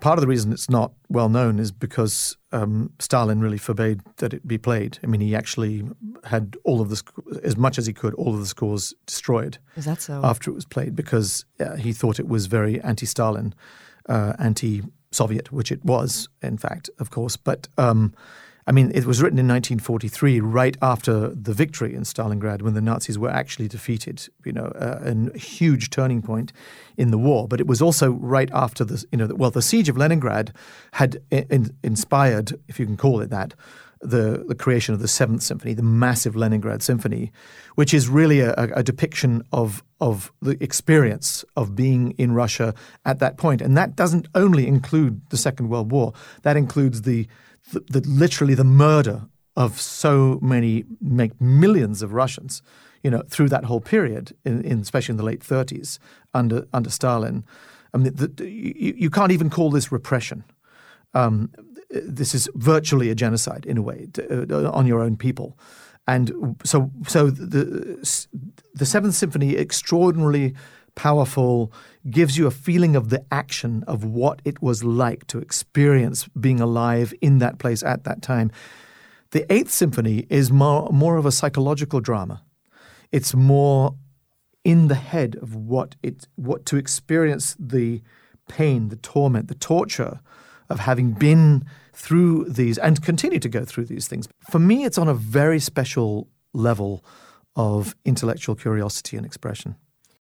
Part of the reason it's not well known is because um, Stalin really forbade that it be played. I mean, he actually had all of the, sc- as much as he could, all of the scores destroyed. Is that so? After it was played because uh, he thought it was very anti Stalin, uh, anti Soviet, which it was, in fact, of course. But um, I mean, it was written in 1943, right after the victory in Stalingrad, when the Nazis were actually defeated. You know, uh, a huge turning point in the war. But it was also right after the, you know, well, the siege of Leningrad had in, inspired, if you can call it that, the, the creation of the Seventh Symphony, the massive Leningrad Symphony, which is really a, a, depiction of of the experience of being in Russia at that point. and that doesn't only include the Second World War. That includes the the, the, literally the murder of so many, make millions of Russians, you know, through that whole period, in, in especially in the late 30s under under Stalin. I mean, the, you, you, can't even call this repression. Um, this is virtually a genocide in a way to, uh, on your own people, and so so the the Seventh Symphony extraordinarily powerful, gives you a feeling of the action of what it was like to experience being alive in that place at that time. The Eighth Symphony is more, more of a psychological drama. It's more in the head of what it what to experience the pain, the torment, the torture of having been through these and continue to go through these things. For me, it's on a very special level of intellectual curiosity and expression.